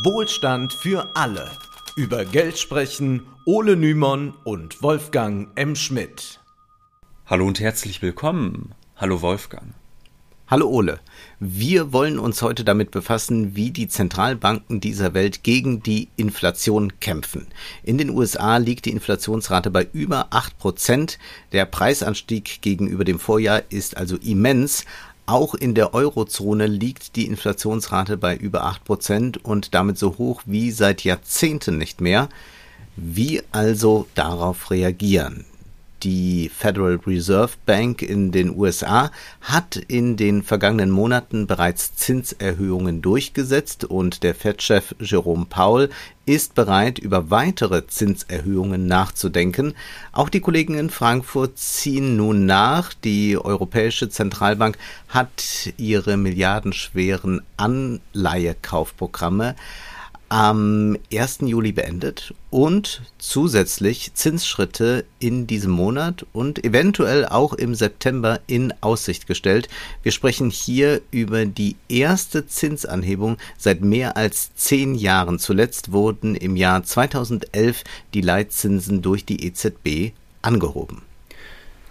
Wohlstand für alle. Über Geld sprechen Ole Nymon und Wolfgang M. Schmidt. Hallo und herzlich willkommen. Hallo Wolfgang. Hallo Ole. Wir wollen uns heute damit befassen, wie die Zentralbanken dieser Welt gegen die Inflation kämpfen. In den USA liegt die Inflationsrate bei über 8 Prozent. Der Preisanstieg gegenüber dem Vorjahr ist also immens. Auch in der Eurozone liegt die Inflationsrate bei über 8% und damit so hoch wie seit Jahrzehnten nicht mehr. Wie also darauf reagieren? Die Federal Reserve Bank in den USA hat in den vergangenen Monaten bereits Zinserhöhungen durchgesetzt und der Fed-Chef Jerome Powell ist bereit, über weitere Zinserhöhungen nachzudenken. Auch die Kollegen in Frankfurt ziehen nun nach. Die Europäische Zentralbank hat ihre milliardenschweren Anleihekaufprogramme am 1. Juli beendet und zusätzlich Zinsschritte in diesem Monat und eventuell auch im September in Aussicht gestellt. Wir sprechen hier über die erste Zinsanhebung seit mehr als zehn Jahren. Zuletzt wurden im Jahr 2011 die Leitzinsen durch die EZB angehoben.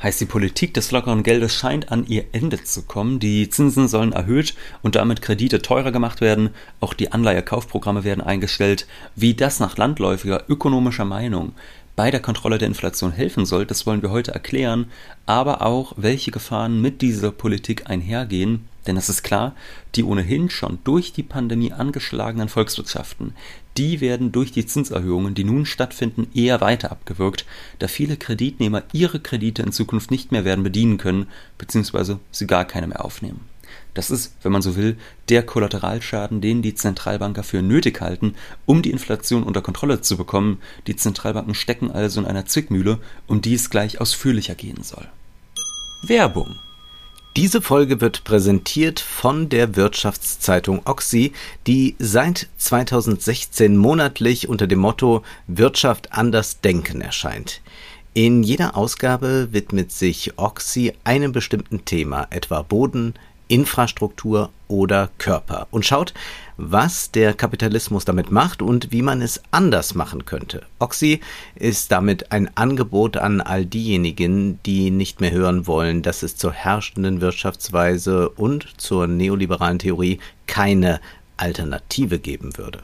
Heißt, die Politik des lockeren Geldes scheint an ihr Ende zu kommen. Die Zinsen sollen erhöht und damit Kredite teurer gemacht werden. Auch die Anleihekaufprogramme werden eingestellt. Wie das nach landläufiger ökonomischer Meinung bei der Kontrolle der Inflation helfen soll, das wollen wir heute erklären, aber auch, welche Gefahren mit dieser Politik einhergehen, denn es ist klar, die ohnehin schon durch die Pandemie angeschlagenen Volkswirtschaften, die werden durch die Zinserhöhungen, die nun stattfinden, eher weiter abgewirkt, da viele Kreditnehmer ihre Kredite in Zukunft nicht mehr werden bedienen können, beziehungsweise sie gar keine mehr aufnehmen. Das ist, wenn man so will, der Kollateralschaden, den die Zentralbanker für nötig halten, um die Inflation unter Kontrolle zu bekommen. Die Zentralbanken stecken also in einer Zwickmühle, um die es gleich ausführlicher gehen soll. Werbung diese Folge wird präsentiert von der Wirtschaftszeitung Oxy, die seit 2016 monatlich unter dem Motto Wirtschaft anders denken erscheint. In jeder Ausgabe widmet sich Oxy einem bestimmten Thema, etwa Boden, Infrastruktur oder Körper und schaut, was der Kapitalismus damit macht und wie man es anders machen könnte. Oxy ist damit ein Angebot an all diejenigen, die nicht mehr hören wollen, dass es zur herrschenden Wirtschaftsweise und zur neoliberalen Theorie keine Alternative geben würde.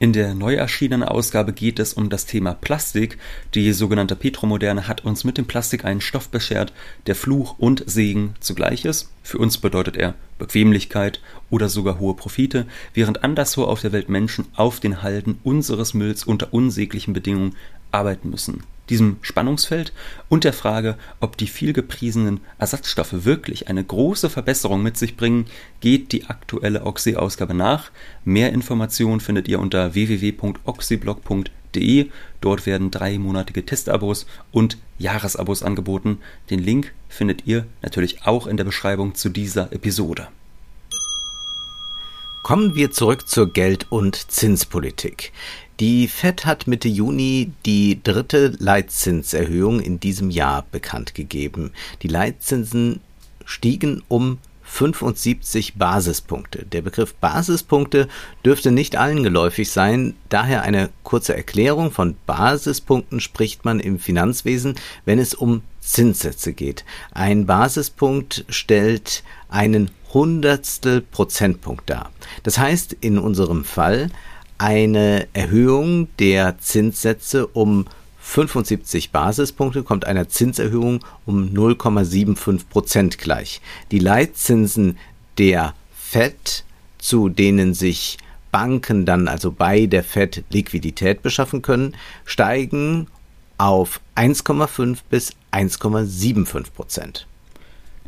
In der neu erschienenen Ausgabe geht es um das Thema Plastik. Die sogenannte Petromoderne hat uns mit dem Plastik einen Stoff beschert, der Fluch und Segen zugleich ist. Für uns bedeutet er Bequemlichkeit oder sogar hohe Profite, während anderswo auf der Welt Menschen auf den Halden unseres Mülls unter unsäglichen Bedingungen arbeiten müssen diesem Spannungsfeld und der Frage, ob die vielgepriesenen Ersatzstoffe wirklich eine große Verbesserung mit sich bringen, geht die aktuelle Oxy-Ausgabe nach. Mehr Informationen findet ihr unter www.oxyblog.de. Dort werden dreimonatige Testabos und Jahresabos angeboten. Den Link findet ihr natürlich auch in der Beschreibung zu dieser Episode. Kommen wir zurück zur Geld- und Zinspolitik. Die Fed hat Mitte Juni die dritte Leitzinserhöhung in diesem Jahr bekannt gegeben. Die Leitzinsen stiegen um 75 Basispunkte. Der Begriff Basispunkte dürfte nicht allen geläufig sein, daher eine kurze Erklärung von Basispunkten spricht man im Finanzwesen, wenn es um Zinssätze geht. Ein Basispunkt stellt einen Hundertstel Prozentpunkt dar. Das heißt in unserem Fall eine Erhöhung der Zinssätze um 75 Basispunkte kommt einer Zinserhöhung um 0,75 Prozent gleich. Die Leitzinsen der FED, zu denen sich Banken dann also bei der FED Liquidität beschaffen können, steigen auf 1,5 bis 1,75 Prozent.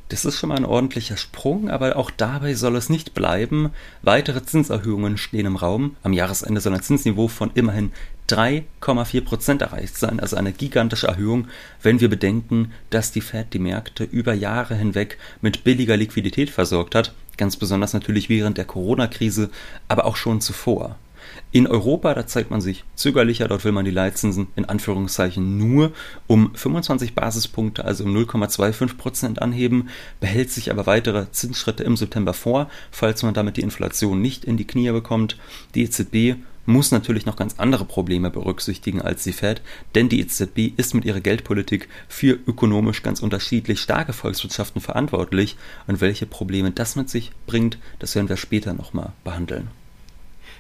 Das ist schon mal ein ordentlicher Sprung, aber auch dabei soll es nicht bleiben. Weitere Zinserhöhungen stehen im Raum. Am Jahresende soll ein Zinsniveau von immerhin 3,4 Prozent erreicht sein, also eine gigantische Erhöhung, wenn wir bedenken, dass die Fed die Märkte über Jahre hinweg mit billiger Liquidität versorgt hat, ganz besonders natürlich während der Corona-Krise, aber auch schon zuvor. In Europa, da zeigt man sich zögerlicher, dort will man die Leitzinsen in Anführungszeichen nur um 25 Basispunkte, also um 0,25 Prozent anheben, behält sich aber weitere Zinsschritte im September vor, falls man damit die Inflation nicht in die Knie bekommt. Die EZB muss natürlich noch ganz andere Probleme berücksichtigen als die Fed, denn die EZB ist mit ihrer Geldpolitik für ökonomisch ganz unterschiedlich starke Volkswirtschaften verantwortlich und welche Probleme das mit sich bringt, das werden wir später nochmal behandeln.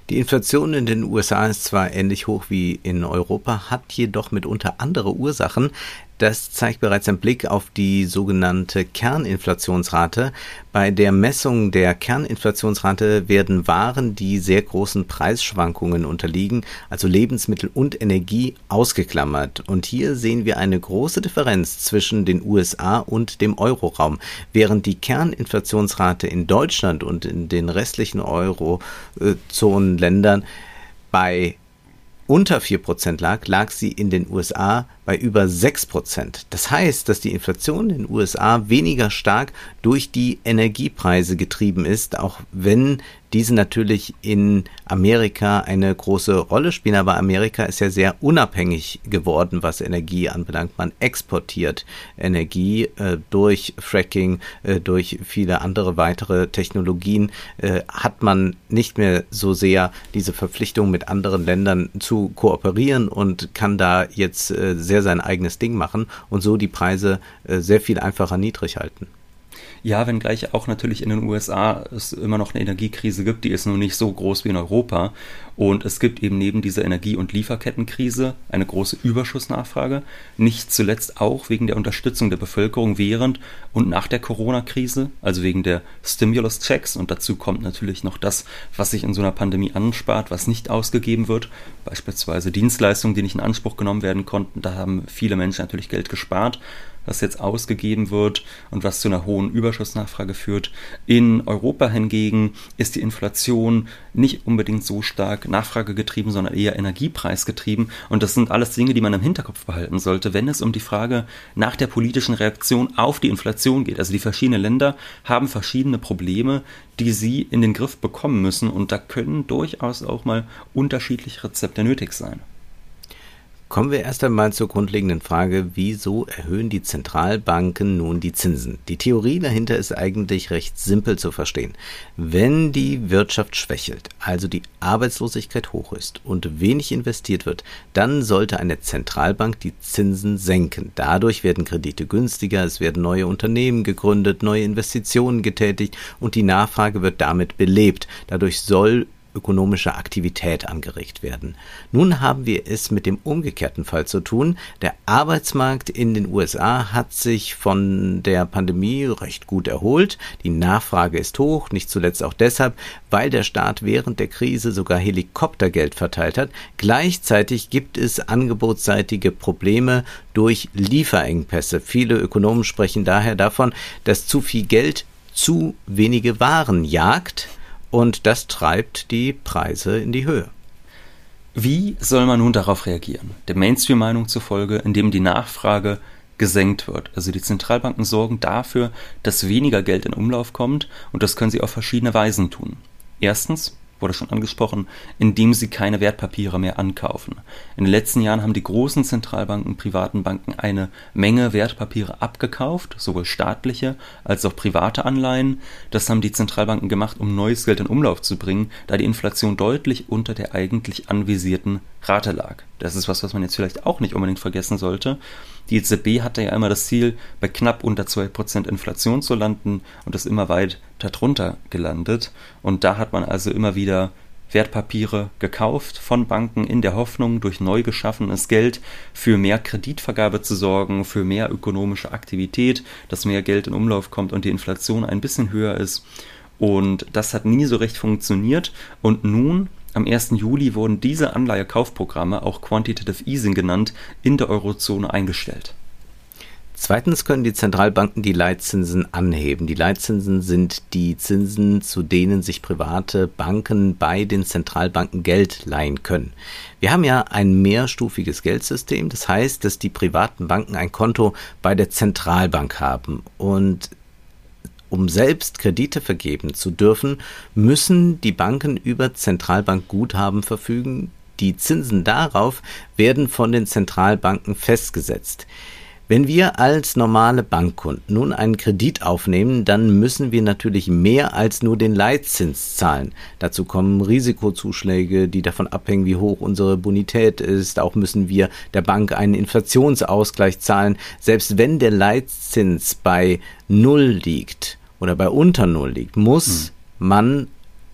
Die Inflation in den USA ist zwar ähnlich hoch wie in Europa, hat jedoch mitunter andere Ursachen. Das zeigt bereits ein Blick auf die sogenannte Kerninflationsrate. Bei der Messung der Kerninflationsrate werden Waren, die sehr großen Preisschwankungen unterliegen, also Lebensmittel und Energie, ausgeklammert. Und hier sehen wir eine große Differenz zwischen den USA und dem Euroraum. Während die Kerninflationsrate in Deutschland und in den restlichen Eurozonenländern bei unter 4% lag, lag sie in den USA bei über 6%. Das heißt, dass die Inflation in den USA weniger stark durch die Energiepreise getrieben ist, auch wenn diese natürlich in Amerika eine große Rolle spielen. Aber Amerika ist ja sehr unabhängig geworden, was Energie anbelangt. Man exportiert Energie äh, durch Fracking, äh, durch viele andere weitere Technologien, äh, hat man nicht mehr so sehr diese Verpflichtung mit anderen Ländern zu kooperieren und kann da jetzt äh, sehr sein eigenes Ding machen und so die Preise äh, sehr viel einfacher niedrig halten. Ja, wenngleich auch natürlich in den USA es immer noch eine Energiekrise gibt, die ist nur nicht so groß wie in Europa. Und es gibt eben neben dieser Energie- und Lieferkettenkrise eine große Überschussnachfrage, nicht zuletzt auch wegen der Unterstützung der Bevölkerung während und nach der Corona-Krise, also wegen der Stimulus-Checks. Und dazu kommt natürlich noch das, was sich in so einer Pandemie anspart, was nicht ausgegeben wird, beispielsweise Dienstleistungen, die nicht in Anspruch genommen werden konnten. Da haben viele Menschen natürlich Geld gespart was jetzt ausgegeben wird und was zu einer hohen Überschussnachfrage führt. In Europa hingegen ist die Inflation nicht unbedingt so stark nachfragegetrieben, sondern eher energiepreisgetrieben. Und das sind alles Dinge, die man im Hinterkopf behalten sollte, wenn es um die Frage nach der politischen Reaktion auf die Inflation geht. Also die verschiedenen Länder haben verschiedene Probleme, die sie in den Griff bekommen müssen. Und da können durchaus auch mal unterschiedliche Rezepte nötig sein. Kommen wir erst einmal zur grundlegenden Frage, wieso erhöhen die Zentralbanken nun die Zinsen? Die Theorie dahinter ist eigentlich recht simpel zu verstehen. Wenn die Wirtschaft schwächelt, also die Arbeitslosigkeit hoch ist und wenig investiert wird, dann sollte eine Zentralbank die Zinsen senken. Dadurch werden Kredite günstiger, es werden neue Unternehmen gegründet, neue Investitionen getätigt und die Nachfrage wird damit belebt. Dadurch soll ökonomische Aktivität angeregt werden. Nun haben wir es mit dem umgekehrten Fall zu tun. Der Arbeitsmarkt in den USA hat sich von der Pandemie recht gut erholt. Die Nachfrage ist hoch, nicht zuletzt auch deshalb, weil der Staat während der Krise sogar Helikoptergeld verteilt hat. Gleichzeitig gibt es angebotsseitige Probleme durch Lieferengpässe. Viele Ökonomen sprechen daher davon, dass zu viel Geld zu wenige Waren jagt und das treibt die Preise in die Höhe. Wie soll man nun darauf reagieren? Der Mainstream-Meinung zufolge, indem die Nachfrage gesenkt wird. Also die Zentralbanken sorgen dafür, dass weniger Geld in Umlauf kommt und das können sie auf verschiedene Weisen tun. Erstens wurde schon angesprochen, indem sie keine Wertpapiere mehr ankaufen. In den letzten Jahren haben die großen Zentralbanken, privaten Banken eine Menge Wertpapiere abgekauft, sowohl staatliche als auch private Anleihen. Das haben die Zentralbanken gemacht, um neues Geld in Umlauf zu bringen, da die Inflation deutlich unter der eigentlich anvisierten Rate lag. Das ist was, was man jetzt vielleicht auch nicht unbedingt vergessen sollte. Die EZB hatte ja immer das Ziel, bei knapp unter 2% Inflation zu landen und ist immer weit darunter gelandet. Und da hat man also immer wieder Wertpapiere gekauft von Banken in der Hoffnung, durch neu geschaffenes Geld für mehr Kreditvergabe zu sorgen, für mehr ökonomische Aktivität, dass mehr Geld in Umlauf kommt und die Inflation ein bisschen höher ist. Und das hat nie so recht funktioniert. Und nun am 1. Juli wurden diese Anleihekaufprogramme, auch Quantitative Easing genannt, in der Eurozone eingestellt. Zweitens können die Zentralbanken die Leitzinsen anheben. Die Leitzinsen sind die Zinsen, zu denen sich private Banken bei den Zentralbanken Geld leihen können. Wir haben ja ein mehrstufiges Geldsystem. Das heißt, dass die privaten Banken ein Konto bei der Zentralbank haben. Und um selbst Kredite vergeben zu dürfen, müssen die Banken über Zentralbankguthaben verfügen. Die Zinsen darauf werden von den Zentralbanken festgesetzt. Wenn wir als normale Bankkunden nun einen Kredit aufnehmen, dann müssen wir natürlich mehr als nur den Leitzins zahlen. Dazu kommen Risikozuschläge, die davon abhängen, wie hoch unsere Bonität ist. Auch müssen wir der Bank einen Inflationsausgleich zahlen. Selbst wenn der Leitzins bei Null liegt oder bei unter Null liegt, muss hm. man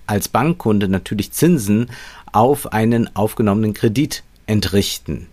als Bankkunde natürlich Zinsen auf einen aufgenommenen Kredit entrichten.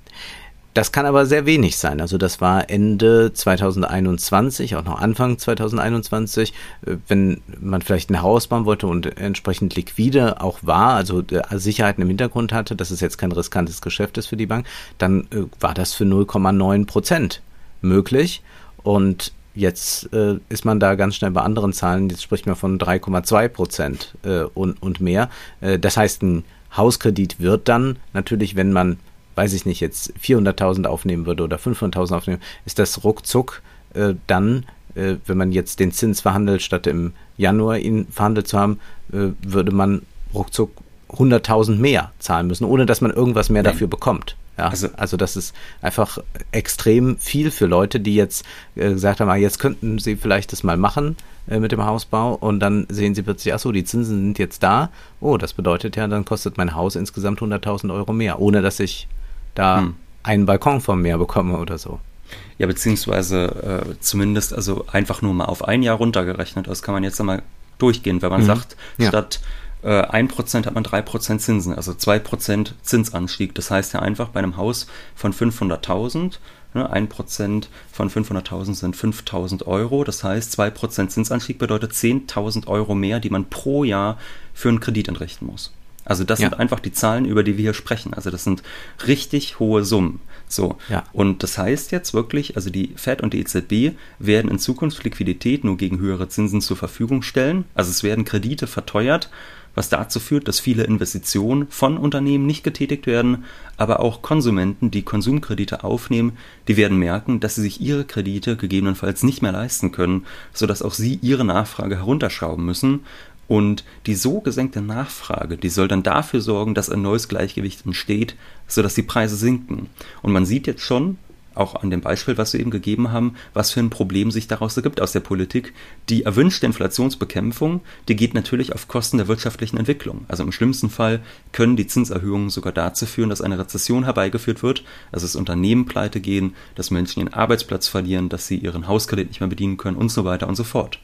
Das kann aber sehr wenig sein. Also das war Ende 2021, auch noch Anfang 2021, äh, wenn man vielleicht ein Haus bauen wollte und entsprechend liquide auch war, also Sicherheiten im Hintergrund hatte, dass es jetzt kein riskantes Geschäft ist für die Bank, dann äh, war das für 0,9 Prozent möglich. Und Jetzt äh, ist man da ganz schnell bei anderen Zahlen. Jetzt spricht man von 3,2 Prozent äh, und, und mehr. Äh, das heißt, ein Hauskredit wird dann natürlich, wenn man weiß ich nicht, jetzt 400.000 aufnehmen würde oder 500.000 aufnehmen, ist das ruckzuck äh, dann, äh, wenn man jetzt den Zins verhandelt, statt im Januar ihn verhandelt zu haben, äh, würde man ruckzuck 100.000 mehr zahlen müssen, ohne dass man irgendwas mehr Nein. dafür bekommt. Ja, also, also das ist einfach extrem viel für Leute, die jetzt äh, gesagt haben, ah, jetzt könnten sie vielleicht das mal machen äh, mit dem Hausbau und dann sehen sie plötzlich, ach so, die Zinsen sind jetzt da. Oh, das bedeutet ja, dann kostet mein Haus insgesamt 100.000 Euro mehr, ohne dass ich da hm. einen Balkon vom Meer bekomme oder so. Ja, beziehungsweise äh, zumindest also einfach nur mal auf ein Jahr runtergerechnet. Das kann man jetzt einmal durchgehen, wenn man mhm. sagt, ja. statt äh, 1% hat man 3% Zinsen, also 2% Zinsanstieg. Das heißt ja einfach bei einem Haus von 500.000, ne, 1% von 500.000 sind 5.000 Euro. Das heißt, 2% Zinsanstieg bedeutet 10.000 Euro mehr, die man pro Jahr für einen Kredit entrichten muss. Also das ja. sind einfach die Zahlen, über die wir hier sprechen. Also das sind richtig hohe Summen. So. Ja. Und das heißt jetzt wirklich, also die Fed und die EZB werden in Zukunft Liquidität nur gegen höhere Zinsen zur Verfügung stellen. Also es werden Kredite verteuert, was dazu führt, dass viele Investitionen von Unternehmen nicht getätigt werden, aber auch Konsumenten, die Konsumkredite aufnehmen, die werden merken, dass sie sich ihre Kredite gegebenenfalls nicht mehr leisten können, sodass auch sie ihre Nachfrage herunterschrauben müssen, und die so gesenkte Nachfrage, die soll dann dafür sorgen, dass ein neues Gleichgewicht entsteht, sodass die Preise sinken. Und man sieht jetzt schon, auch an dem Beispiel, was wir eben gegeben haben, was für ein Problem sich daraus ergibt aus der Politik. Die erwünschte Inflationsbekämpfung, die geht natürlich auf Kosten der wirtschaftlichen Entwicklung. Also im schlimmsten Fall können die Zinserhöhungen sogar dazu führen, dass eine Rezession herbeigeführt wird, dass es Unternehmen pleite gehen, dass Menschen ihren Arbeitsplatz verlieren, dass sie ihren Hauskredit nicht mehr bedienen können und so weiter und so fort.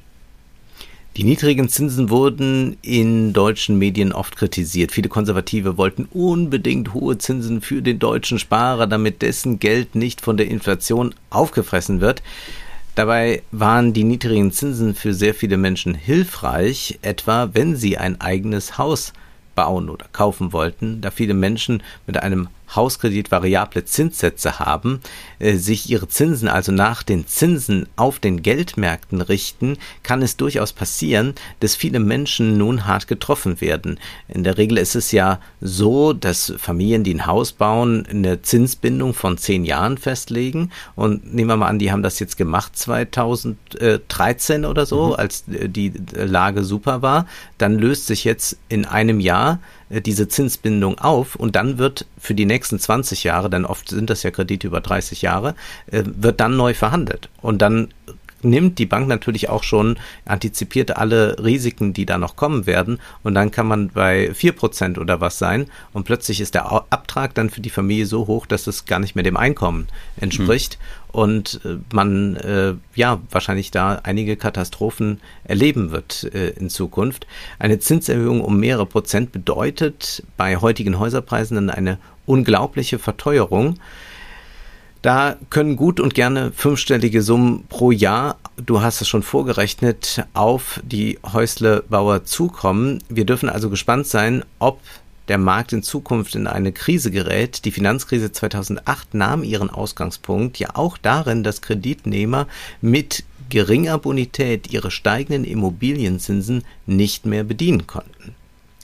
Die niedrigen Zinsen wurden in deutschen Medien oft kritisiert. Viele Konservative wollten unbedingt hohe Zinsen für den deutschen Sparer, damit dessen Geld nicht von der Inflation aufgefressen wird. Dabei waren die niedrigen Zinsen für sehr viele Menschen hilfreich, etwa wenn sie ein eigenes Haus bauen oder kaufen wollten, da viele Menschen mit einem Hauskredit variable Zinssätze haben, äh, sich ihre Zinsen also nach den Zinsen auf den Geldmärkten richten, kann es durchaus passieren, dass viele Menschen nun hart getroffen werden. In der Regel ist es ja so, dass Familien, die ein Haus bauen, eine Zinsbindung von zehn Jahren festlegen. Und nehmen wir mal an, die haben das jetzt gemacht 2013 oder so, mhm. als äh, die Lage super war. Dann löst sich jetzt in einem Jahr äh, diese Zinsbindung auf und dann wird für die nächsten 20 Jahre, denn oft sind das ja Kredite über 30 Jahre, äh, wird dann neu verhandelt. Und dann nimmt die Bank natürlich auch schon, antizipiert alle Risiken, die da noch kommen werden. Und dann kann man bei 4% oder was sein. Und plötzlich ist der Abtrag dann für die Familie so hoch, dass es gar nicht mehr dem Einkommen entspricht. Mhm und äh, man äh, ja wahrscheinlich da einige Katastrophen erleben wird äh, in Zukunft. Eine Zinserhöhung um mehrere Prozent bedeutet bei heutigen Häuserpreisen dann eine unglaubliche Verteuerung. Da können gut und gerne fünfstellige Summen pro Jahr, du hast es schon vorgerechnet, auf die Häuslebauer zukommen. Wir dürfen also gespannt sein, ob der Markt in Zukunft in eine Krise gerät. Die Finanzkrise 2008 nahm ihren Ausgangspunkt ja auch darin, dass Kreditnehmer mit geringer Bonität ihre steigenden Immobilienzinsen nicht mehr bedienen konnten.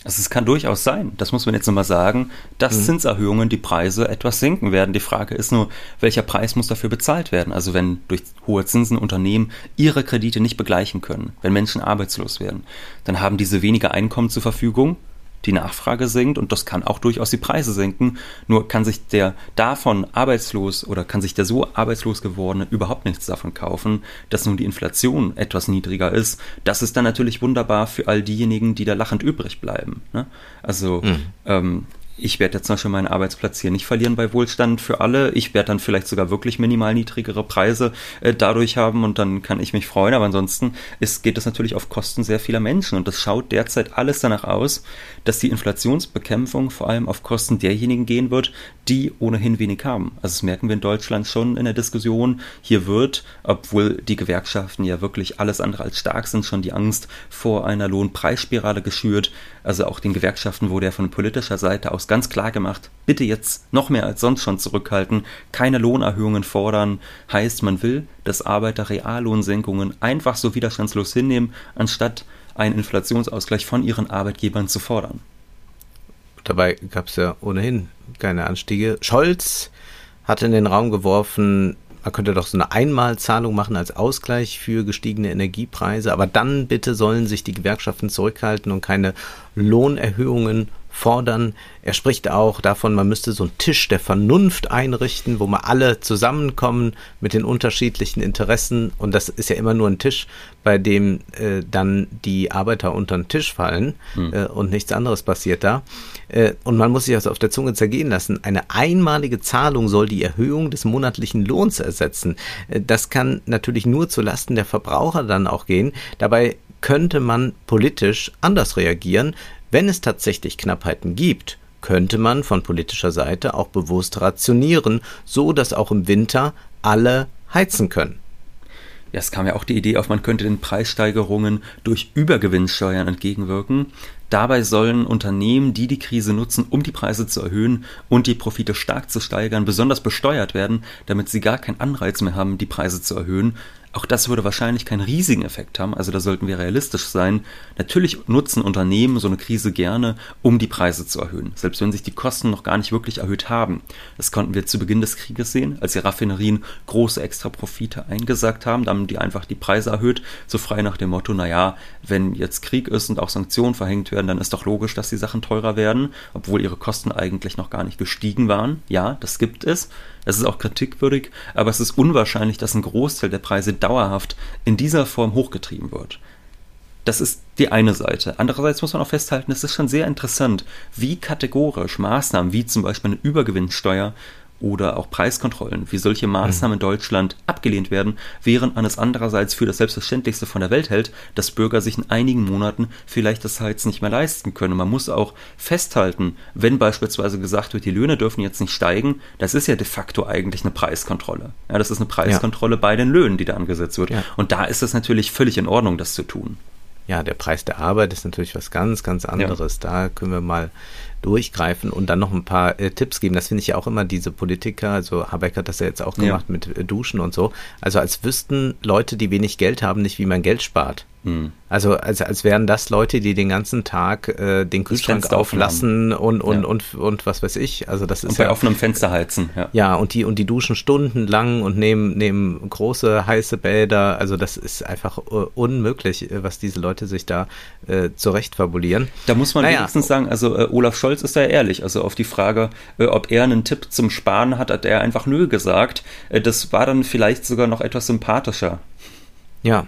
Also es kann durchaus sein, das muss man jetzt nochmal sagen, dass mhm. Zinserhöhungen die Preise etwas senken werden. Die Frage ist nur, welcher Preis muss dafür bezahlt werden? Also wenn durch hohe Zinsen Unternehmen ihre Kredite nicht begleichen können, wenn Menschen arbeitslos werden, dann haben diese weniger Einkommen zur Verfügung die Nachfrage sinkt und das kann auch durchaus die Preise senken. Nur kann sich der davon arbeitslos oder kann sich der so arbeitslos gewordene überhaupt nichts davon kaufen, dass nun die Inflation etwas niedriger ist. Das ist dann natürlich wunderbar für all diejenigen, die da lachend übrig bleiben. Ne? Also mhm. ähm, ich werde jetzt zum Beispiel meinen Arbeitsplatz hier nicht verlieren bei Wohlstand für alle. Ich werde dann vielleicht sogar wirklich minimal niedrigere Preise äh, dadurch haben und dann kann ich mich freuen. Aber ansonsten ist, geht das natürlich auf Kosten sehr vieler Menschen und das schaut derzeit alles danach aus, dass die Inflationsbekämpfung vor allem auf Kosten derjenigen gehen wird, die ohnehin wenig haben. Also das merken wir in Deutschland schon in der Diskussion. Hier wird, obwohl die Gewerkschaften ja wirklich alles andere als stark sind, schon die Angst vor einer Lohnpreisspirale geschürt. Also auch den Gewerkschaften wurde ja von politischer Seite aus ganz klar gemacht, bitte jetzt noch mehr als sonst schon zurückhalten, keine Lohnerhöhungen fordern, heißt man will, dass Arbeiter Reallohnsenkungen einfach so widerstandslos hinnehmen, anstatt einen Inflationsausgleich von ihren Arbeitgebern zu fordern. Dabei gab es ja ohnehin keine Anstiege. Scholz hat in den Raum geworfen, man könnte doch so eine Einmalzahlung machen als Ausgleich für gestiegene Energiepreise, aber dann bitte sollen sich die Gewerkschaften zurückhalten und keine Lohnerhöhungen fordern. Er spricht auch davon, man müsste so einen Tisch der Vernunft einrichten, wo mal alle zusammenkommen mit den unterschiedlichen Interessen. Und das ist ja immer nur ein Tisch, bei dem äh, dann die Arbeiter unter den Tisch fallen hm. äh, und nichts anderes passiert da. Äh, und man muss sich das auf der Zunge zergehen lassen. Eine einmalige Zahlung soll die Erhöhung des monatlichen Lohns ersetzen. Äh, das kann natürlich nur zulasten der Verbraucher dann auch gehen. Dabei könnte man politisch anders reagieren. Wenn es tatsächlich Knappheiten gibt, könnte man von politischer Seite auch bewusst rationieren, so dass auch im Winter alle heizen können. Ja, es kam ja auch die Idee auf, man könnte den Preissteigerungen durch Übergewinnsteuern entgegenwirken. Dabei sollen Unternehmen, die die Krise nutzen, um die Preise zu erhöhen und die Profite stark zu steigern, besonders besteuert werden, damit sie gar keinen Anreiz mehr haben, die Preise zu erhöhen. Auch das würde wahrscheinlich keinen riesigen Effekt haben, also da sollten wir realistisch sein. Natürlich nutzen Unternehmen so eine Krise gerne, um die Preise zu erhöhen, selbst wenn sich die Kosten noch gar nicht wirklich erhöht haben. Das konnten wir zu Beginn des Krieges sehen, als die Raffinerien große Extraprofite eingesagt haben, da haben die einfach die Preise erhöht, so frei nach dem Motto, naja, wenn jetzt Krieg ist und auch Sanktionen verhängt werden, dann ist doch logisch, dass die Sachen teurer werden, obwohl ihre Kosten eigentlich noch gar nicht gestiegen waren. Ja, das gibt es. Es ist auch kritikwürdig, aber es ist unwahrscheinlich, dass ein Großteil der Preise dauerhaft in dieser Form hochgetrieben wird. Das ist die eine Seite. Andererseits muss man auch festhalten, es ist schon sehr interessant, wie kategorisch Maßnahmen wie zum Beispiel eine Übergewinnsteuer oder auch Preiskontrollen, wie solche Maßnahmen in Deutschland abgelehnt werden, während man es andererseits für das Selbstverständlichste von der Welt hält, dass Bürger sich in einigen Monaten vielleicht das Heiz nicht mehr leisten können. Man muss auch festhalten, wenn beispielsweise gesagt wird, die Löhne dürfen jetzt nicht steigen, das ist ja de facto eigentlich eine Preiskontrolle. Ja, das ist eine Preiskontrolle ja. bei den Löhnen, die da angesetzt wird. Ja. Und da ist es natürlich völlig in Ordnung, das zu tun. Ja, der Preis der Arbeit ist natürlich was ganz, ganz anderes. Ja. Da können wir mal durchgreifen und dann noch ein paar äh, Tipps geben. Das finde ich ja auch immer diese Politiker, also Habeck hat das ja jetzt auch gemacht ja. mit äh, Duschen und so. Also als wüssten Leute, die wenig Geld haben, nicht, wie man Geld spart. Mhm. Also als, als wären das Leute, die den ganzen Tag äh, den Kühlschrank auflassen und, und, ja. und, und, und was weiß ich. Also das ist und bei ja, offenem Fenster heizen. Ja. ja, und die und die duschen stundenlang und nehmen, nehmen große heiße Bäder. Also das ist einfach uh, unmöglich, äh, was diese Leute sich da äh, zurecht fabulieren. Da muss man naja. wenigstens sagen, also äh, Olaf Scholz ist da ehrlich. Also auf die Frage, äh, ob er einen Tipp zum Sparen hat, hat er einfach nö gesagt. Äh, das war dann vielleicht sogar noch etwas sympathischer. Ja,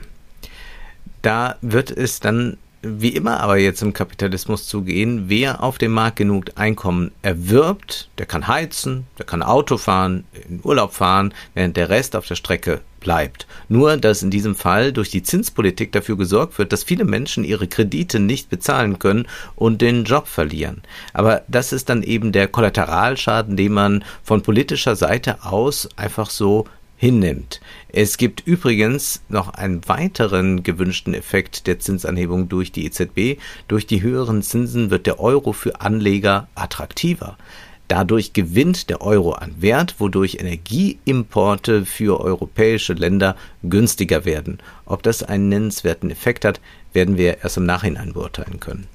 da wird es dann wie immer aber jetzt im Kapitalismus zugehen, wer auf dem Markt genug Einkommen erwirbt, der kann heizen, der kann Auto fahren, in Urlaub fahren, während der Rest auf der Strecke bleibt. Nur, dass in diesem Fall durch die Zinspolitik dafür gesorgt wird, dass viele Menschen ihre Kredite nicht bezahlen können und den Job verlieren. Aber das ist dann eben der Kollateralschaden, den man von politischer Seite aus einfach so hinnimmt. Es gibt übrigens noch einen weiteren gewünschten Effekt der Zinsanhebung durch die EZB. Durch die höheren Zinsen wird der Euro für Anleger attraktiver. Dadurch gewinnt der Euro an Wert, wodurch Energieimporte für europäische Länder günstiger werden. Ob das einen nennenswerten Effekt hat, werden wir erst im Nachhinein beurteilen können.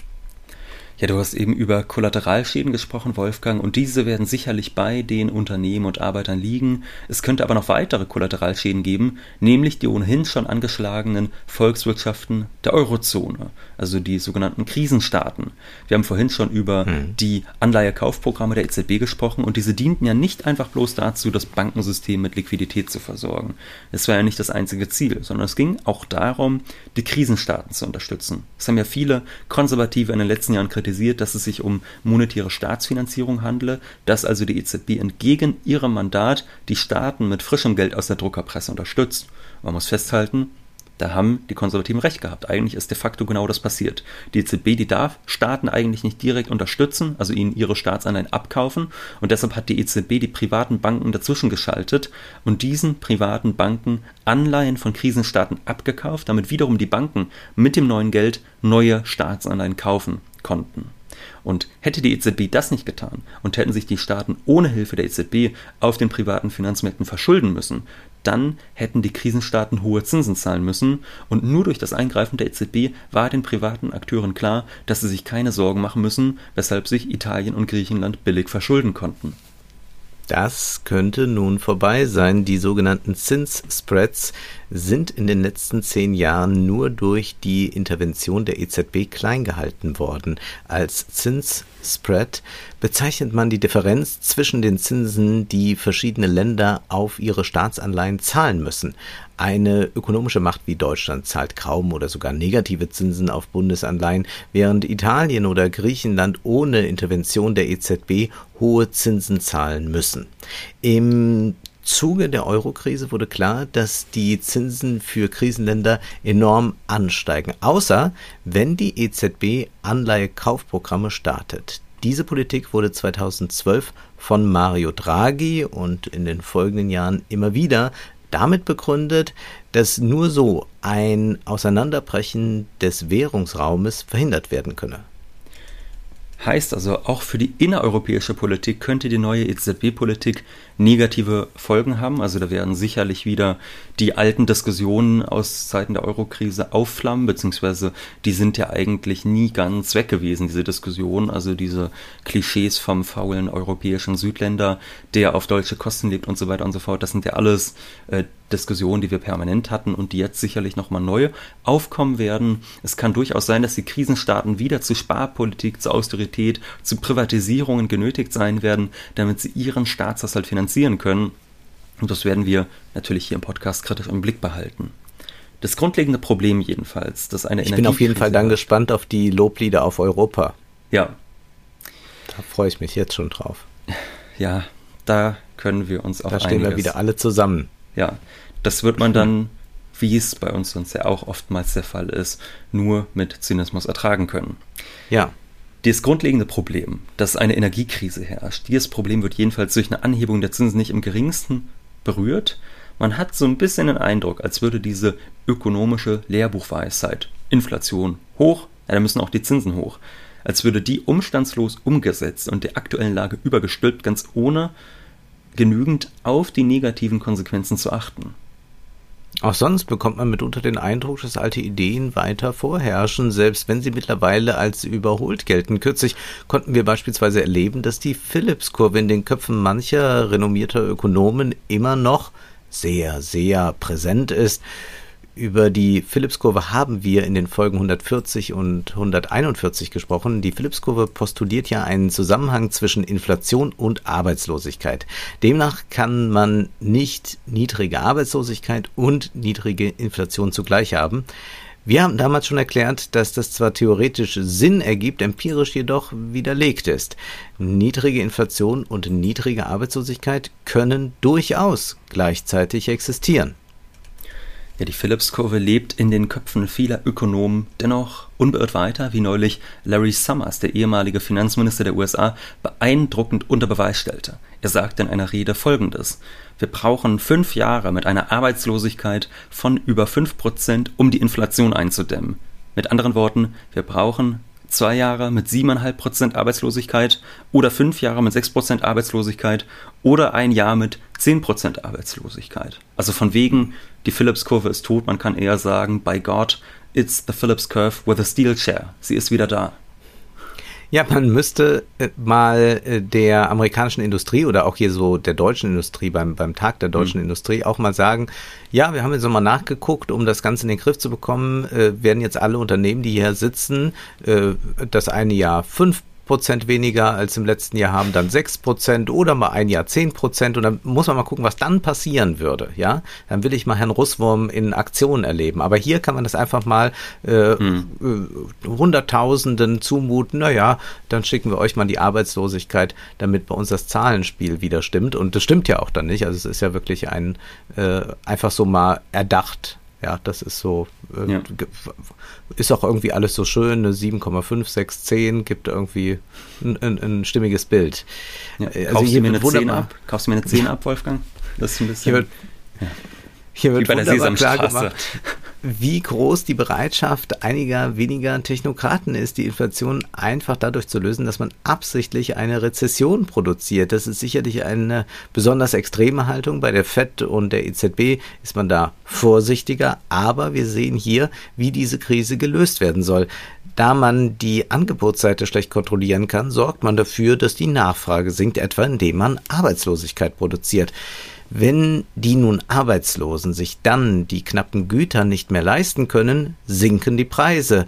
Ja, du hast eben über Kollateralschäden gesprochen, Wolfgang, und diese werden sicherlich bei den Unternehmen und Arbeitern liegen. Es könnte aber noch weitere Kollateralschäden geben, nämlich die ohnehin schon angeschlagenen Volkswirtschaften der Eurozone, also die sogenannten Krisenstaaten. Wir haben vorhin schon über hm. die Anleihekaufprogramme der EZB gesprochen und diese dienten ja nicht einfach bloß dazu, das Bankensystem mit Liquidität zu versorgen. Es war ja nicht das einzige Ziel, sondern es ging auch darum, die Krisenstaaten zu unterstützen. Das haben ja viele Konservative in den letzten Jahren kritisiert kritisiert, dass es sich um monetäre Staatsfinanzierung handle, dass also die EZB entgegen ihrem Mandat die Staaten mit frischem Geld aus der Druckerpresse unterstützt. Man muss festhalten, da haben die Konservativen recht gehabt. Eigentlich ist de facto genau das passiert. Die EZB, die darf Staaten eigentlich nicht direkt unterstützen, also ihnen ihre Staatsanleihen abkaufen. Und deshalb hat die EZB die privaten Banken dazwischen geschaltet und diesen privaten Banken Anleihen von Krisenstaaten abgekauft, damit wiederum die Banken mit dem neuen Geld neue Staatsanleihen kaufen konnten. Und hätte die EZB das nicht getan und hätten sich die Staaten ohne Hilfe der EZB auf den privaten Finanzmärkten verschulden müssen, dann hätten die Krisenstaaten hohe Zinsen zahlen müssen und nur durch das Eingreifen der EZB war den privaten Akteuren klar, dass sie sich keine Sorgen machen müssen, weshalb sich Italien und Griechenland billig verschulden konnten. Das könnte nun vorbei sein. Die sogenannten Zinsspreads sind in den letzten zehn Jahren nur durch die Intervention der EZB klein gehalten worden. Als Zinsspread bezeichnet man die Differenz zwischen den Zinsen, die verschiedene Länder auf ihre Staatsanleihen zahlen müssen. Eine ökonomische Macht wie Deutschland zahlt kaum oder sogar negative Zinsen auf Bundesanleihen, während Italien oder Griechenland ohne Intervention der EZB hohe Zinsen zahlen müssen. Im Zuge der Eurokrise wurde klar, dass die Zinsen für Krisenländer enorm ansteigen, außer wenn die EZB Anleihekaufprogramme startet. Diese Politik wurde 2012 von Mario Draghi und in den folgenden Jahren immer wieder damit begründet, dass nur so ein Auseinanderbrechen des Währungsraumes verhindert werden könne. Heißt also, auch für die innereuropäische Politik könnte die neue EZB-Politik negative Folgen haben. Also da werden sicherlich wieder die alten Diskussionen aus Zeiten der Eurokrise aufflammen, beziehungsweise die sind ja eigentlich nie ganz weg gewesen, diese Diskussion. Also diese Klischees vom faulen europäischen Südländer, der auf deutsche Kosten lebt und so weiter und so fort. Das sind ja alles äh, Diskussionen, die wir permanent hatten und die jetzt sicherlich nochmal neu aufkommen werden. Es kann durchaus sein, dass die Krisenstaaten wieder zu Sparpolitik, zu Austerität, zu Privatisierungen genötigt sein werden, damit sie ihren Staatshaushalt finanzieren können. Und das werden wir natürlich hier im Podcast kritisch im Blick behalten. Das grundlegende Problem jedenfalls, dass eine Ich bin auf jeden Fall dann gespannt auf die Loblieder auf Europa. Ja. Da freue ich mich jetzt schon drauf. Ja, da können wir uns auch Da stehen wir wieder alle zusammen. Ja, das wird man dann, wie es bei uns sonst ja auch oftmals der Fall ist, nur mit Zynismus ertragen können. Ja. Das grundlegende Problem, dass eine Energiekrise herrscht, dieses Problem wird jedenfalls durch eine Anhebung der Zinsen nicht im geringsten berührt. Man hat so ein bisschen den Eindruck, als würde diese ökonomische Lehrbuchweisheit, Inflation hoch, ja, da müssen auch die Zinsen hoch, als würde die umstandslos umgesetzt und der aktuellen Lage übergestülpt, ganz ohne genügend auf die negativen Konsequenzen zu achten. Auch sonst bekommt man mitunter den Eindruck, dass alte Ideen weiter vorherrschen, selbst wenn sie mittlerweile als überholt gelten. Kürzlich konnten wir beispielsweise erleben, dass die Phillips-Kurve in den Köpfen mancher renommierter Ökonomen immer noch sehr, sehr präsent ist. Über die Phillips-Kurve haben wir in den Folgen 140 und 141 gesprochen. Die Phillips-Kurve postuliert ja einen Zusammenhang zwischen Inflation und Arbeitslosigkeit. Demnach kann man nicht niedrige Arbeitslosigkeit und niedrige Inflation zugleich haben. Wir haben damals schon erklärt, dass das zwar theoretisch Sinn ergibt, empirisch jedoch widerlegt ist. Niedrige Inflation und niedrige Arbeitslosigkeit können durchaus gleichzeitig existieren. Ja, die Phillips-Kurve lebt in den Köpfen vieler Ökonomen dennoch unbeirrt weiter, wie neulich Larry Summers, der ehemalige Finanzminister der USA, beeindruckend unter Beweis stellte. Er sagte in einer Rede folgendes. Wir brauchen fünf Jahre mit einer Arbeitslosigkeit von über fünf Prozent, um die Inflation einzudämmen. Mit anderen Worten, wir brauchen zwei Jahre mit siebeneinhalb Prozent Arbeitslosigkeit oder fünf Jahre mit sechs Prozent Arbeitslosigkeit oder ein Jahr mit zehn Prozent Arbeitslosigkeit. Also von wegen, die Phillips-Kurve ist tot, man kann eher sagen, by God, it's the Phillips Curve with a steel chair. Sie ist wieder da. Ja, man müsste äh, mal äh, der amerikanischen Industrie oder auch hier so der deutschen Industrie beim, beim Tag der deutschen mhm. Industrie auch mal sagen, ja, wir haben jetzt nochmal nachgeguckt, um das Ganze in den Griff zu bekommen, äh, werden jetzt alle Unternehmen, die hier sitzen, äh, das eine Jahr fünf Prozent weniger als im letzten Jahr haben, dann sechs Prozent oder mal ein Jahr zehn Prozent und dann muss man mal gucken, was dann passieren würde. Ja, dann will ich mal Herrn Russwurm in Aktion erleben. Aber hier kann man das einfach mal äh, hm. Hunderttausenden zumuten. Naja, dann schicken wir euch mal die Arbeitslosigkeit, damit bei uns das Zahlenspiel wieder stimmt. Und das stimmt ja auch dann nicht. Also es ist ja wirklich ein äh, einfach so mal erdacht ja, das ist so, äh, ja. ist auch irgendwie alles so schön, eine 7,5, 6, 10 gibt irgendwie ein, ein, ein stimmiges Bild. Ja. Also Kaufst du mir eine 10 ab? Kaufst du mir eine 10 ab, Wolfgang? Das ist ein bisschen. Hier wird, ja. Hier wird Wie bei der klar gemacht, wie groß die Bereitschaft einiger weniger Technokraten ist, die Inflation einfach dadurch zu lösen, dass man absichtlich eine Rezession produziert. Das ist sicherlich eine besonders extreme Haltung. Bei der FED und der EZB ist man da vorsichtiger, aber wir sehen hier, wie diese Krise gelöst werden soll. Da man die Angebotsseite schlecht kontrollieren kann, sorgt man dafür, dass die Nachfrage sinkt, etwa indem man Arbeitslosigkeit produziert. Wenn die nun Arbeitslosen sich dann die knappen Güter nicht mehr leisten können, sinken die Preise.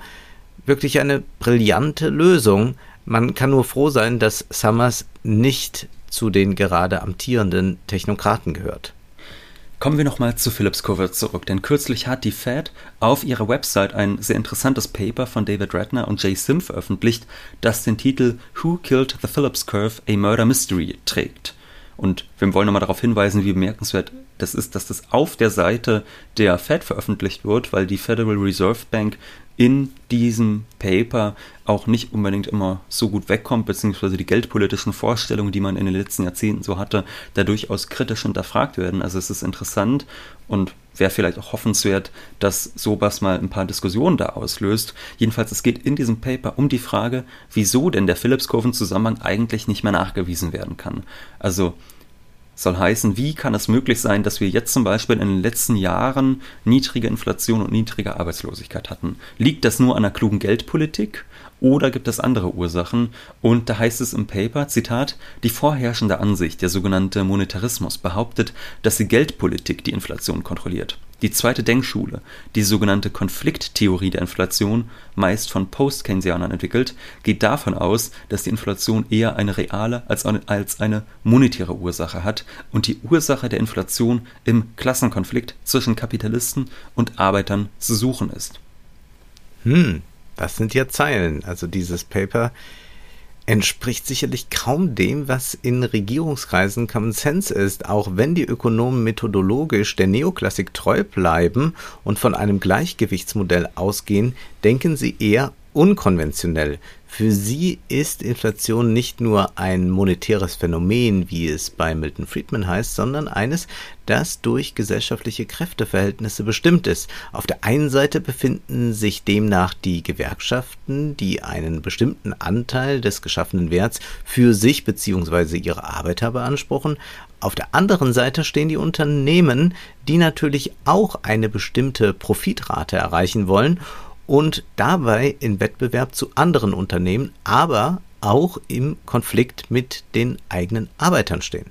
Wirklich eine brillante Lösung. Man kann nur froh sein, dass Summers nicht zu den gerade amtierenden Technokraten gehört. Kommen wir nochmal zu Phillips Kurve zurück, denn kürzlich hat die Fed auf ihrer Website ein sehr interessantes Paper von David Ratner und Jay Sim veröffentlicht, das den Titel Who Killed the Phillips Curve? A Murder Mystery trägt. Und wir wollen nochmal darauf hinweisen, wie bemerkenswert das ist, dass das auf der Seite der Fed veröffentlicht wird, weil die Federal Reserve Bank in diesem Paper auch nicht unbedingt immer so gut wegkommt, beziehungsweise die geldpolitischen Vorstellungen, die man in den letzten Jahrzehnten so hatte, da durchaus kritisch hinterfragt werden. Also es ist interessant und wäre vielleicht auch hoffenswert, dass sowas mal ein paar Diskussionen da auslöst. Jedenfalls, es geht in diesem Paper um die Frage, wieso denn der Phillips-Kurven-Zusammenhang eigentlich nicht mehr nachgewiesen werden kann. Also soll heißen, wie kann es möglich sein, dass wir jetzt zum Beispiel in den letzten Jahren niedrige Inflation und niedrige Arbeitslosigkeit hatten? Liegt das nur an einer klugen Geldpolitik oder gibt es andere Ursachen? Und da heißt es im Paper, Zitat, die vorherrschende Ansicht, der sogenannte Monetarismus, behauptet, dass die Geldpolitik die Inflation kontrolliert. Die zweite Denkschule, die sogenannte Konflikttheorie der Inflation, meist von Post-Keynesianern entwickelt, geht davon aus, dass die Inflation eher eine reale als eine, als eine monetäre Ursache hat und die Ursache der Inflation im Klassenkonflikt zwischen Kapitalisten und Arbeitern zu suchen ist. Hm, das sind ja Zeilen. Also dieses Paper entspricht sicherlich kaum dem, was in Regierungskreisen Common Sense ist, auch wenn die Ökonomen methodologisch der Neoklassik treu bleiben und von einem Gleichgewichtsmodell ausgehen, denken sie eher unkonventionell. Für sie ist Inflation nicht nur ein monetäres Phänomen, wie es bei Milton Friedman heißt, sondern eines, das durch gesellschaftliche Kräfteverhältnisse bestimmt ist. Auf der einen Seite befinden sich demnach die Gewerkschaften, die einen bestimmten Anteil des geschaffenen Werts für sich bzw. ihre Arbeiter beanspruchen. Auf der anderen Seite stehen die Unternehmen, die natürlich auch eine bestimmte Profitrate erreichen wollen und dabei in Wettbewerb zu anderen Unternehmen, aber auch im Konflikt mit den eigenen Arbeitern stehen.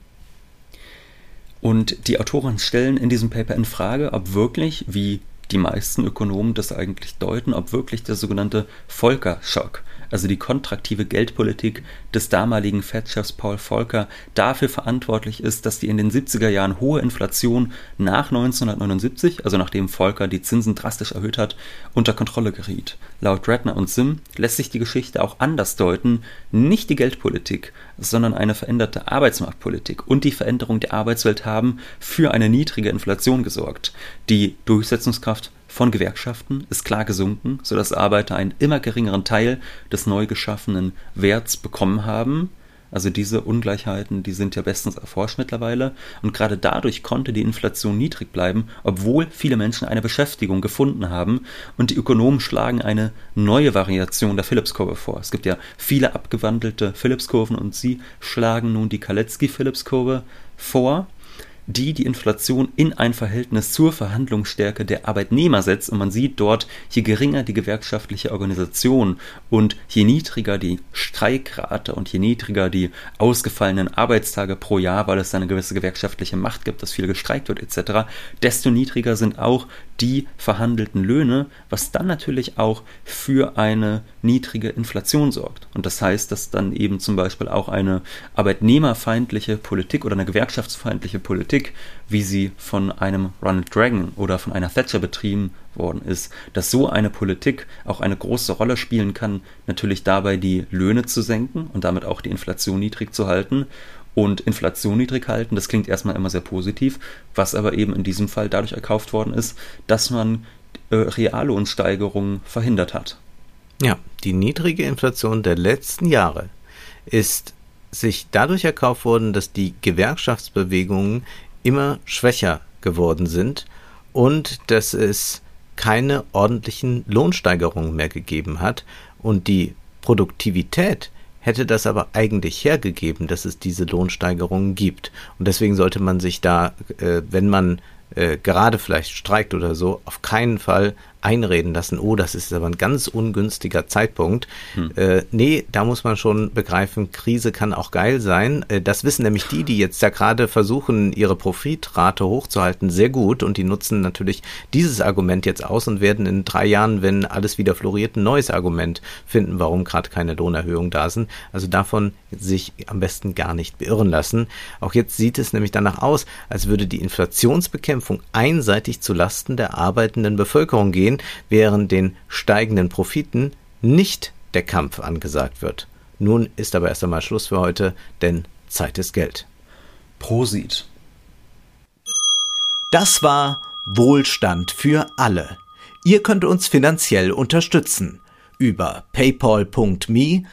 Und die Autoren stellen in diesem Paper in Frage, ob wirklich, wie die meisten Ökonomen das eigentlich deuten, ob wirklich der sogenannte Volker-Schock also die kontraktive Geldpolitik des damaligen Fed-Chefs Paul Volcker, dafür verantwortlich ist, dass die in den 70er Jahren hohe Inflation nach 1979, also nachdem Volcker die Zinsen drastisch erhöht hat, unter Kontrolle geriet. Laut Redner und Sim lässt sich die Geschichte auch anders deuten, nicht die Geldpolitik, sondern eine veränderte Arbeitsmarktpolitik und die Veränderung der Arbeitswelt haben für eine niedrige Inflation gesorgt. Die Durchsetzungskraft von Gewerkschaften ist klar gesunken, sodass Arbeiter einen immer geringeren Teil des neu geschaffenen Werts bekommen haben. Also diese Ungleichheiten, die sind ja bestens erforscht mittlerweile. Und gerade dadurch konnte die Inflation niedrig bleiben, obwohl viele Menschen eine Beschäftigung gefunden haben. Und die Ökonomen schlagen eine neue Variation der Phillips-Kurve vor. Es gibt ja viele abgewandelte Phillips-Kurven und sie schlagen nun die Kalecki-Phillips-Kurve vor die die Inflation in ein Verhältnis zur Verhandlungsstärke der Arbeitnehmer setzt. Und man sieht dort, je geringer die gewerkschaftliche Organisation und je niedriger die Streikrate und je niedriger die ausgefallenen Arbeitstage pro Jahr, weil es eine gewisse gewerkschaftliche Macht gibt, dass viel gestreikt wird etc., desto niedriger sind auch die verhandelten Löhne, was dann natürlich auch für eine niedrige Inflation sorgt. Und das heißt, dass dann eben zum Beispiel auch eine arbeitnehmerfeindliche Politik oder eine gewerkschaftsfeindliche Politik, wie sie von einem Ronald Reagan oder von einer Thatcher betrieben worden ist, dass so eine Politik auch eine große Rolle spielen kann, natürlich dabei die Löhne zu senken und damit auch die Inflation niedrig zu halten und Inflation niedrig halten. Das klingt erstmal immer sehr positiv, was aber eben in diesem Fall dadurch erkauft worden ist, dass man äh, Reallohnsteigerungen verhindert hat. Ja, die niedrige Inflation der letzten Jahre ist sich dadurch erkauft worden, dass die Gewerkschaftsbewegungen immer schwächer geworden sind und dass es keine ordentlichen Lohnsteigerungen mehr gegeben hat und die Produktivität hätte das aber eigentlich hergegeben, dass es diese Lohnsteigerungen gibt. Und deswegen sollte man sich da, äh, wenn man äh, gerade vielleicht streikt oder so, auf keinen Fall einreden lassen, oh, das ist aber ein ganz ungünstiger Zeitpunkt. Hm. Äh, nee, da muss man schon begreifen, Krise kann auch geil sein. Äh, das wissen nämlich die, die jetzt ja gerade versuchen, ihre Profitrate hochzuhalten, sehr gut und die nutzen natürlich dieses Argument jetzt aus und werden in drei Jahren, wenn alles wieder floriert, ein neues Argument finden, warum gerade keine Lohnerhöhungen da sind. Also davon sich am besten gar nicht beirren lassen. Auch jetzt sieht es nämlich danach aus, als würde die Inflationsbekämpfung einseitig zu Lasten der arbeitenden Bevölkerung gehen gehen, während den steigenden Profiten nicht der Kampf angesagt wird. Nun ist aber erst einmal Schluss für heute, denn Zeit ist Geld. Prosit. Das war Wohlstand für alle. Ihr könnt uns finanziell unterstützen über paypal.me-ole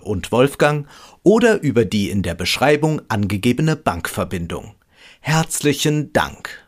und Wolfgang oder über die in der Beschreibung angegebene Bankverbindung. Herzlichen Dank.